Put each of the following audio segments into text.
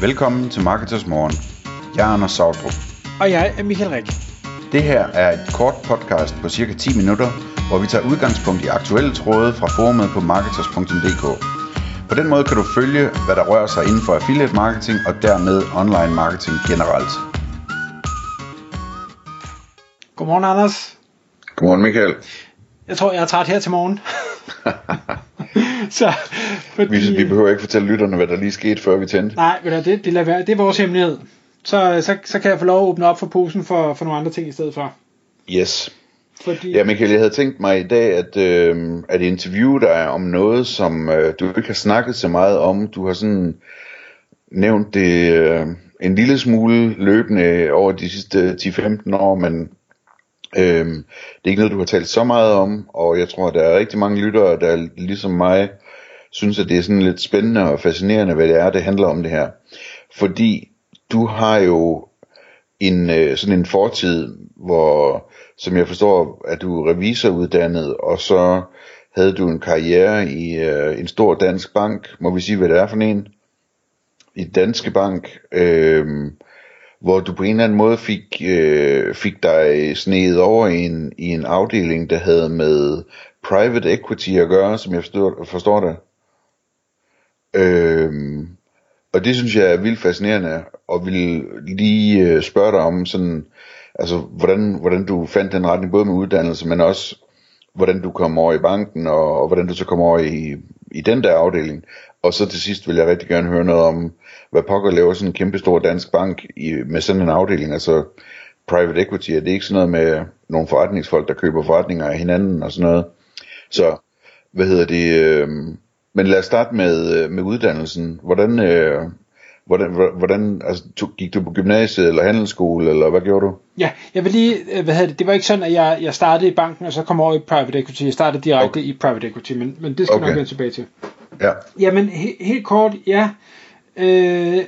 Velkommen til Marketers Morgen. Jeg er Anders Sautrup. Og jeg er Michael Rik. Det her er et kort podcast på cirka 10 minutter, hvor vi tager udgangspunkt i aktuelle tråde fra forumet på marketers.dk. På den måde kan du følge, hvad der rører sig inden for affiliate marketing og dermed online marketing generelt. Godmorgen, Anders. Godmorgen Michael. Jeg tror, jeg er træt her til morgen. så, fordi... vi, vi behøver ikke fortælle lytterne, hvad der lige skete, før vi tændte. Nej, det, det, det, være. det er vores hemmelighed. Så, så, så kan jeg få lov at åbne op for posen for, for nogle andre ting i stedet for. Yes. Fordi... Ja, Michael, jeg havde tænkt mig i dag, at, øh, at interviewe dig om noget, som øh, du ikke har snakket så meget om. Du har sådan nævnt det øh, en lille smule løbende over de sidste 10-15 år, men øh, det er ikke noget, du har talt så meget om, og jeg tror, der er rigtig mange lyttere, der ligesom mig, synes, at det er sådan lidt spændende og fascinerende, hvad det er, det handler om det her. Fordi du har jo en øh, sådan en fortid, hvor som jeg forstår, at du er revisoruddannet, og så havde du en karriere i øh, en stor dansk bank. Må vi sige, hvad det er for en? I Danske Bank, øh, hvor du på en eller anden måde fik, øh, fik dig sneet over i en, i en afdeling, der havde med private equity at gøre, som jeg forstår, forstår det. Øhm, og det synes jeg er vildt fascinerende, og vil lige øh, spørge dig om sådan, altså hvordan, hvordan du fandt den retning, både med uddannelse, men også hvordan du kom over i banken, og, og hvordan du så kom over i, i den der afdeling. Og så til sidst vil jeg rigtig gerne høre noget om, hvad pokker laver sådan en kæmpe stor dansk bank i, med sådan en afdeling, altså private equity, er det ikke sådan noget med nogle forretningsfolk, der køber forretninger af hinanden og sådan noget. Så, hvad hedder det, øh, men lad os starte med, øh, med uddannelsen. Hvordan, øh, hvordan, hvordan altså, tog, gik du på gymnasiet eller handelsskole, eller hvad gjorde du? Ja, jeg vil lige, øh, hvad hedder det, det var ikke sådan, at jeg, jeg startede i banken, og så kom over i private equity. Jeg startede direkte okay. i private equity, men, men det skal okay. nok vende tilbage til. Ja. Jamen, he, helt kort, ja. Øh,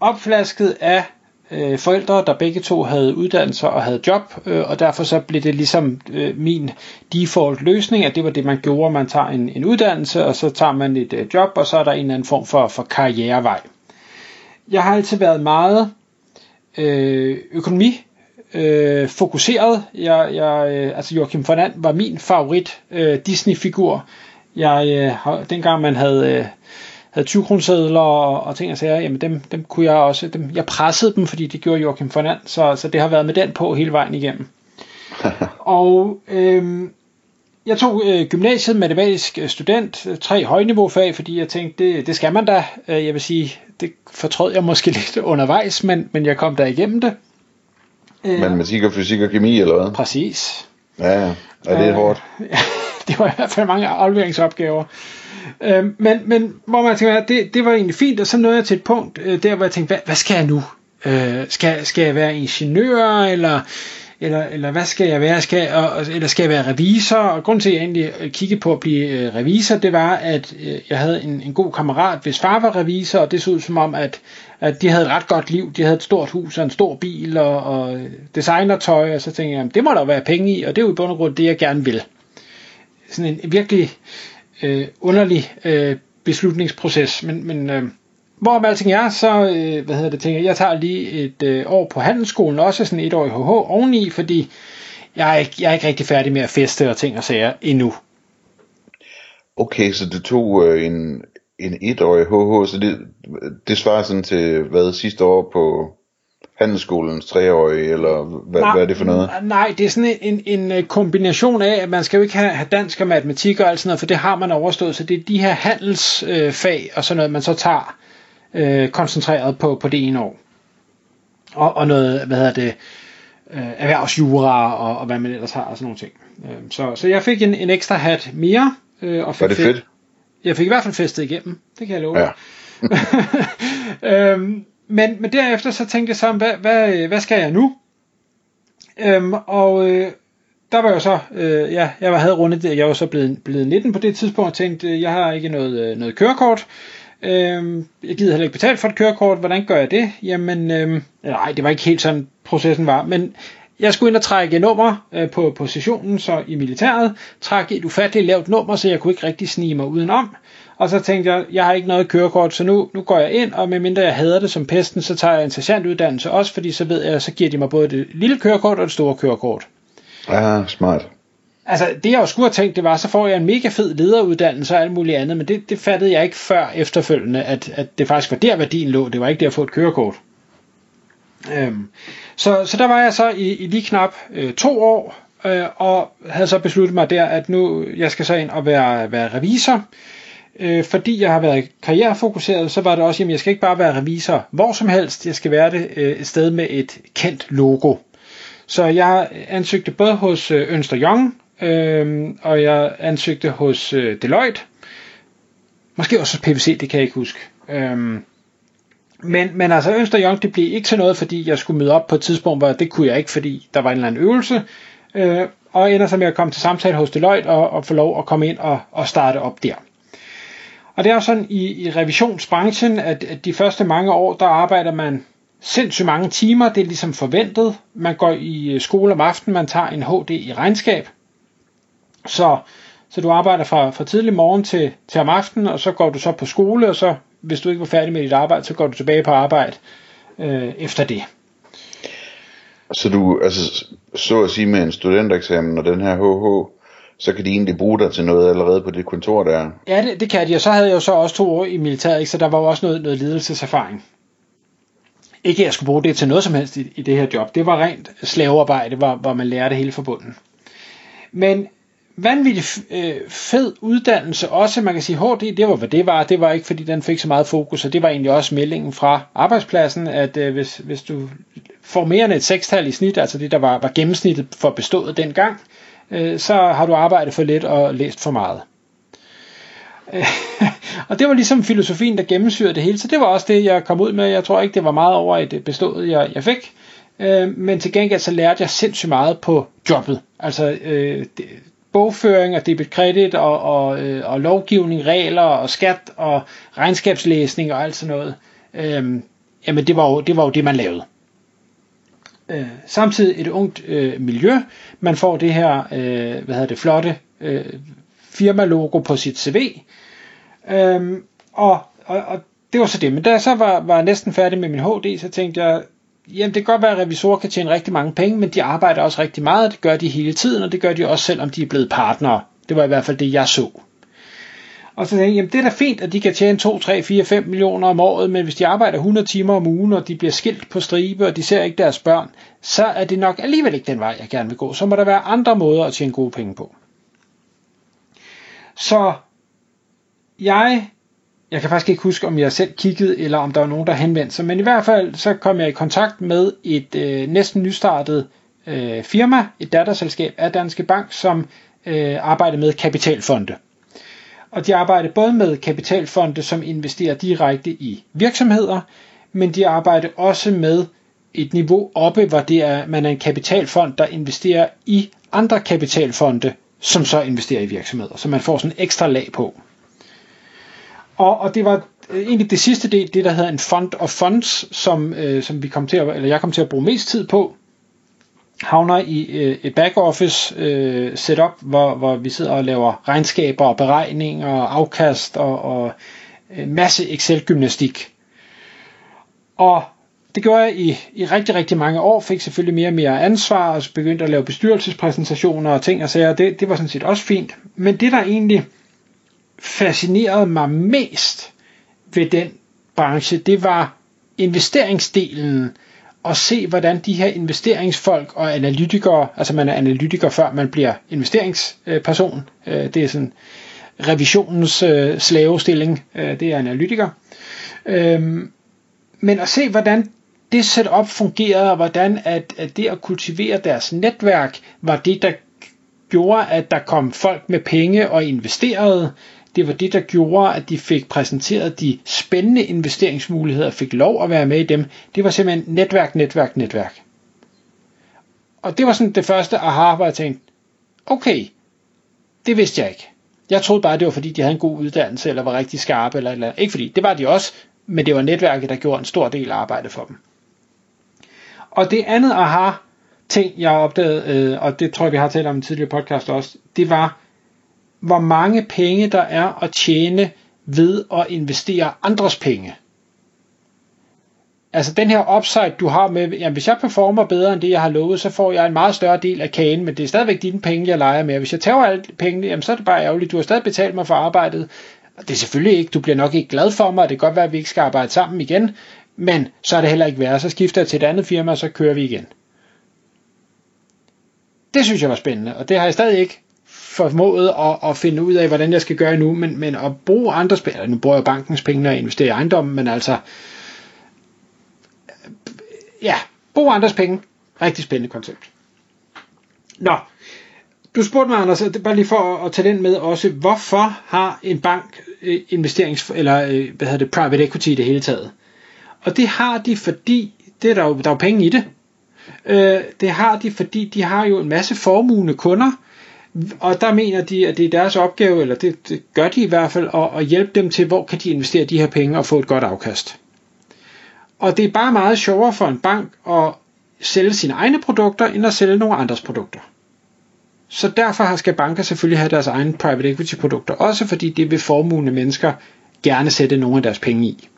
opflasket af øh, forældre, der begge to havde uddannelser og havde job, øh, og derfor så blev det ligesom øh, min default løsning, at det var det, man gjorde. Man tager en, en uddannelse, og så tager man et øh, job, og så er der en eller anden form for, for karrierevej. Jeg har altid været meget øh, økonomi øh, fokuseret. Jeg, jeg, øh, altså Joachim von And var min favorit øh, Disney-figur. Jeg, øh, dengang man havde... Øh, havde 20 kronesedler og, og ting og sager, jamen dem, dem kunne jeg også, dem, jeg pressede dem, fordi det gjorde Joachim Fernand, så, så det har været med den på hele vejen igennem. og øhm, jeg tog øh, gymnasiet matematisk øh, student, øh, tre højniveaufag, fordi jeg tænkte, det, det skal man da. Øh, jeg vil sige, det fortrød jeg måske lidt undervejs, men, men jeg kom der igennem det. Matematik og fysik og kemi, eller hvad? Præcis. Ja, ja. Er det øh, hårdt? det var i hvert fald mange afleveringsopgaver. Øh, men, men hvor man tænker, det, det var egentlig fint, og så nåede jeg til et punkt, øh, der hvor jeg tænkte, hvad, hvad skal jeg nu? Øh, skal, skal jeg være ingeniør, eller, eller, eller hvad skal jeg være? Skal, og, eller skal jeg være revisor? Og grunden til, at jeg egentlig øh, kiggede på at blive øh, revisor, det var, at øh, jeg havde en, en god kammerat, hvis far var revisor, og det så ud som om, at, at de havde et ret godt liv. De havde et stort hus og en stor bil og, og øh, designertøj, og så tænkte jeg, det må der være penge i, og det er jo i bund og grund det, jeg gerne vil. Sådan en virkelig øh, underlig øh, beslutningsproces, men, men øh, hvor alting er, så øh, hvad hedder det, tænker jeg, jeg tager lige et øh, år på handelsskolen, også sådan et år i HH oveni, fordi jeg er, ikke, jeg er ikke rigtig færdig med at feste og ting og sager endnu. Okay, så du tog øh, en, en etårig HH, så det, det svarer sådan til, hvad, sidste år på handelsskolens treårige, eller hvad, nej, hvad er det for noget? Nej, det er sådan en, en, kombination af, at man skal jo ikke have, have dansk og matematik og alt sådan noget, for det har man overstået, så det er de her handelsfag øh, og sådan noget, man så tager øh, koncentreret på, på det ene år. Og, og noget, hvad hedder det, øh, erhvervsjura og, og hvad man ellers har og sådan nogle ting. Øh, så, så jeg fik en, en ekstra hat mere. Øh, og fik Var det fedt? Jeg fik i hvert fald festet igennem, det kan jeg love. Ja. øhm, men, men derefter så tænkte jeg så, hvad, hvad, hvad skal jeg nu? Øhm, og øh, der var jeg så, øh, ja, jeg havde rundet det, jeg var så blevet, blevet 19 på det tidspunkt, og tænkte, jeg har ikke noget, øh, noget kørekort. Øhm, jeg gider heller ikke betale for et kørekort, hvordan gør jeg det? Jamen, øhm, nej, det var ikke helt sådan processen var, men jeg skulle ind og trække nummer øh, på, på så i militæret, trække et ufatteligt lavt nummer, så jeg kunne ikke rigtig snige mig udenom. Og så tænkte jeg, jeg har ikke noget kørekort, så nu, nu går jeg ind, og medmindre jeg hader det som pesten, så tager jeg en sergeantuddannelse også, fordi så ved jeg, så giver de mig både det lille kørekort og det store kørekort. Ja, smart. Altså, det jeg jo skulle have tænkt, det var, så får jeg en mega fed lederuddannelse og alt muligt andet, men det, det fattede jeg ikke før efterfølgende, at, at det faktisk var der værdien lå, det var ikke der at få et kørekort. Øhm, så, så der var jeg så i, i lige knap øh, to år, øh, og havde så besluttet mig der, at nu jeg skal så ind og være, være revisor. Øh, fordi jeg har været karrierefokuseret, så var det også, at jeg skal ikke bare være revisor hvor som helst, jeg skal være det øh, et sted med et kendt logo. Så jeg ansøgte både hos øh, Ønster Young, øh, og jeg ansøgte hos øh, Deloitte, måske også hos PwC, det kan jeg ikke huske. Øh, men, men altså Ønster Young, det blev ikke til noget, fordi jeg skulle møde op på et tidspunkt, hvor det kunne jeg ikke, fordi der var en eller anden øvelse, øh, og ender så med at komme til samtale hos Deloitte og, og få lov at komme ind og, og starte op der. Og det er jo sådan i, i revisionsbranchen, at, at de første mange år, der arbejder man sindssygt mange timer, det er ligesom forventet. Man går i øh, skole om aftenen, man tager en HD i regnskab. Så, så du arbejder fra, fra tidlig morgen til, til om aftenen, og så går du så på skole, og så hvis du ikke var færdig med dit arbejde, så går du tilbage på arbejde øh, efter det. Så du, altså, så at sige med en studentereksamen og den her HH, så kan de egentlig bruge dig til noget allerede på det kontor der. Ja, det, det kan de, og så havde jeg jo så også to år i militæret, ikke? så der var jo også noget, noget ledelseserfaring. Ikke at jeg skulle bruge det til noget som helst i, i det her job. Det var rent slavearbejde, hvor, hvor man lærte hele forbundet. Men vanvittig øh, fed uddannelse også, man kan sige, HD, det var hvad det var, det var ikke fordi den fik så meget fokus, og det var egentlig også meldingen fra arbejdspladsen, at øh, hvis, hvis du får mere end et sekstal i snit, altså det der var, var gennemsnittet for bestået dengang, øh, så har du arbejdet for lidt og læst for meget. Øh, og det var ligesom filosofien, der gennemsyrede det hele, så det var også det, jeg kom ud med. Jeg tror ikke, det var meget over et øh, bestået, jeg, jeg fik. Øh, men til gengæld så lærte jeg sindssygt meget på jobbet. Altså øh, det, bogføring og debit kredit og, og, øh, og lovgivning, regler og skat og regnskabslæsning og alt sådan noget. Øh, jamen det var, jo, det var jo det, man lavede. Øh, samtidig et ungt øh, miljø. Man får det her øh, hvad hedder det, flotte øh, firmalogo på sit CV. Øhm, og, og, og det var så det. Men da jeg så var, var næsten færdig med min HD, så tænkte jeg, jamen det kan godt være, at revisorer kan tjene rigtig mange penge, men de arbejder også rigtig meget, det gør de hele tiden, og det gør de også selvom de er blevet partnere. Det var i hvert fald det, jeg så. Og så tænkte jeg, jamen det er da fint, at de kan tjene 2, 3, 4, 5 millioner om året, men hvis de arbejder 100 timer om ugen, og de bliver skilt på stribe, og de ser ikke deres børn, så er det nok alligevel ikke den vej, jeg gerne vil gå. Så må der være andre måder at tjene gode penge på. Så jeg jeg kan faktisk ikke huske, om jeg selv kiggede, eller om der var nogen, der henvendte sig, men i hvert fald så kom jeg i kontakt med et øh, næsten nystartet øh, firma, et datterselskab af Danske Bank, som øh, arbejder med kapitalfonde. Og de arbejder både med kapitalfonde, som investerer direkte i virksomheder, men de arbejder også med et niveau oppe, hvor det er, man er en kapitalfond, der investerer i andre kapitalfonde, som så investerer i virksomheder. Så man får sådan en ekstra lag på. Og, og det var øh, egentlig det sidste del, det der hedder en fund of funds, som, øh, som vi kom til at, eller jeg kom til at bruge mest tid på, havner i øh, et back-office øh, setup, hvor, hvor vi sidder og laver regnskaber og beregninger og afkast og, og en masse Excel-gymnastik. Og det gjorde jeg i, i rigtig, rigtig mange år, fik selvfølgelig mere og mere ansvar, og begyndte at lave bestyrelsespræsentationer og ting og sager. Det, det var sådan set også fint. Men det, der egentlig fascinerede mig mest ved den branche, det var investeringsdelen, og se, hvordan de her investeringsfolk og analytikere, altså man er analytiker før man bliver investeringsperson, øh, det er sådan revisionens øh, slavestilling, øh, det er analytiker. Øhm, men at se, hvordan det setup fungerede, og hvordan at, at det at kultivere deres netværk var det, der gjorde, at der kom folk med penge og investerede, det var det, der gjorde, at de fik præsenteret de spændende investeringsmuligheder og fik lov at være med i dem. Det var simpelthen netværk, netværk, netværk. Og det var sådan det første aha, hvor jeg tænkte, okay, det vidste jeg ikke. Jeg troede bare, det var fordi, de havde en god uddannelse, eller var rigtig skarpe, eller, eller ikke fordi, det var de også, men det var netværket, der gjorde en stor del af arbejdet for dem. Og det andet aha ting, jeg opdagede, øh, og det tror jeg, vi har talt om i en tidligere podcast også, det var, hvor mange penge der er at tjene ved at investere andres penge. Altså den her upside, du har med, jamen hvis jeg performer bedre end det, jeg har lovet, så får jeg en meget større del af kagen, men det er stadigvæk dine penge, jeg leger med. Hvis jeg tager alle pengene, jamen så er det bare ærgerligt. Du har stadig betalt mig for arbejdet. Og det er selvfølgelig ikke, du bliver nok ikke glad for mig, og det kan godt være, at vi ikke skal arbejde sammen igen, men så er det heller ikke værd. Så skifter jeg til et andet firma, og så kører vi igen. Det synes jeg var spændende, og det har jeg stadig ikke formået at, at finde ud af, hvordan jeg skal gøre nu, men, men at bruge andres penge, nu bruger jeg bankens penge og investere i ejendommen, men altså, ja, brug andres penge, rigtig spændende koncept. Nå, du spurgte mig, Anders, bare lige for at tage den med også, hvorfor har en bank øh, investerings, eller øh, hvad hedder det, private equity i det hele taget? Og det har de, fordi det er der, jo, der er jo penge i det. Øh, det har de, fordi de har jo en masse formugende kunder, og der mener de, at det er deres opgave, eller det, det gør de i hvert fald, at, at hjælpe dem til, hvor kan de investere de her penge og få et godt afkast. Og det er bare meget sjovere for en bank at sælge sine egne produkter, end at sælge nogle andres produkter. Så derfor skal banker selvfølgelig have deres egne private equity produkter, også fordi det vil formugende mennesker gerne sætte nogle af deres penge i.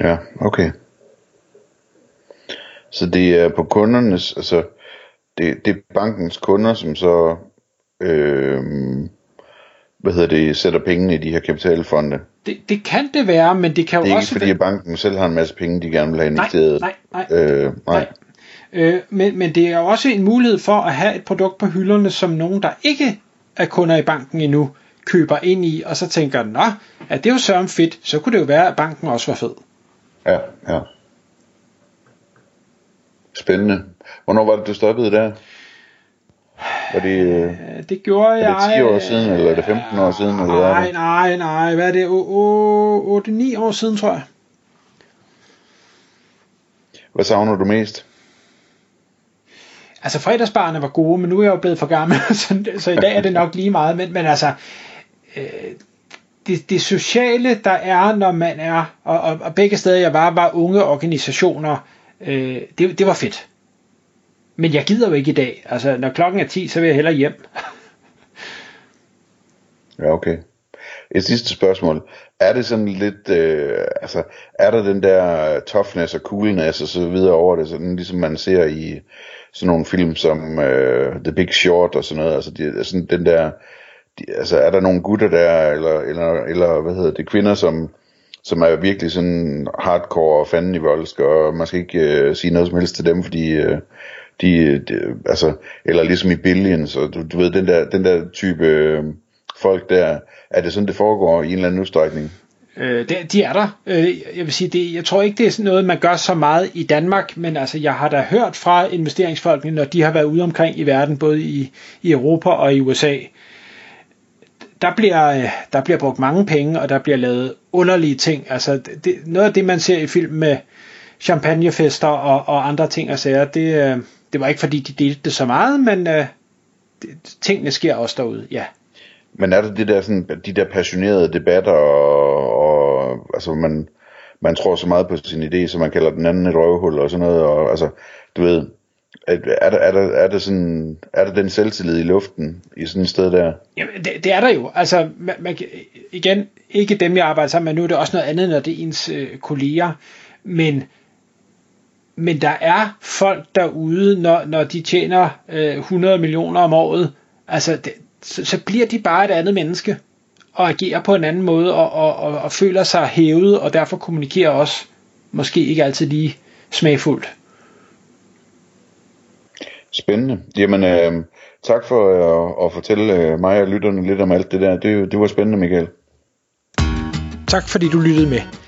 Ja, okay. Så det er på kundernes, altså det, det er bankens kunder, som så øh, hvad hedder det, sætter pengene i de her kapitalfonde. Det, det kan det være, men det kan jo også... Det er ikke fordi, at banken selv har en masse penge, de gerne vil have investeret. Nej, nej, nej. Øh, nej. nej. Øh, men, men det er også en mulighed for at have et produkt på hylderne, som nogen, der ikke er kunder i banken endnu, køber ind i, og så tænker, nå, at det er jo sørm fedt, så kunne det jo være, at banken også var fed. Ja, ja. Spændende. Hvornår var det, du stoppede der? Var det, øh, det gjorde jeg... Er det 10 år siden, eller er det 15 år siden? Eller nej, nej, nej. Hvad er det? 8-9 år siden, tror jeg. Hvad savner du mest? Altså fredagsbarne var gode, men nu er jeg jo blevet for gammel, så, så i dag er det nok lige meget. Men, men altså, øh, det, det sociale, der er, når man er, og, og, og begge steder jeg var, var unge organisationer, øh, det, det var fedt. Men jeg gider jo ikke i dag. Altså, når klokken er 10, så vil jeg hellere hjem. ja, okay. Et sidste spørgsmål. Er det sådan lidt, øh, altså, er der den der toughness og coolness og så videre over det, sådan ligesom man ser i sådan nogle film som øh, The Big Short og sådan noget, altså de, sådan den der, de, altså er der nogle gutter der, eller, eller, eller hvad hedder det, kvinder, som, som er virkelig sådan hardcore og fanden i voldsk, og man skal ikke øh, sige noget som helst til dem, fordi øh, de, de, altså, eller ligesom i Billions, og du, du ved, den der, den der type øh, folk der, er det sådan, det foregår i en eller anden udstrækning? Øh, det, de er der. Øh, jeg vil sige, det, jeg tror ikke, det er sådan noget, man gør så meget i Danmark, men altså, jeg har da hørt fra investeringsfolkene, når de har været ude omkring i verden, både i, i Europa og i USA, der bliver, øh, der bliver brugt mange penge, og der bliver lavet underlige ting. Altså, det, noget af det, man ser i film med champagnefester og, og andre ting og sager, det, øh, det var ikke fordi, de delte det så meget, men uh, det, tingene sker også derude, ja. Men er det det der, sådan, de der passionerede debatter, og, og altså man, man tror så meget på sin idé, så man kalder den anden et røvhul og sådan noget, og altså, du ved, er der, er der, er der, sådan, er der den selvtillid i luften i sådan et sted der? Jamen, det, det er der jo. Altså, man, man, igen, ikke dem, jeg arbejder sammen med nu, det er også noget andet, når det er ens øh, kolleger, men men der er folk derude, når, når de tjener øh, 100 millioner om året, altså det, så, så bliver de bare et andet menneske og agerer på en anden måde og, og, og, og føler sig hævet og derfor kommunikerer også måske ikke altid lige smagfuldt. Spændende. Jamen, øh, tak for at, at fortælle øh, mig og lytterne lidt om alt det der. Det, det var spændende, Michael. Tak fordi du lyttede med.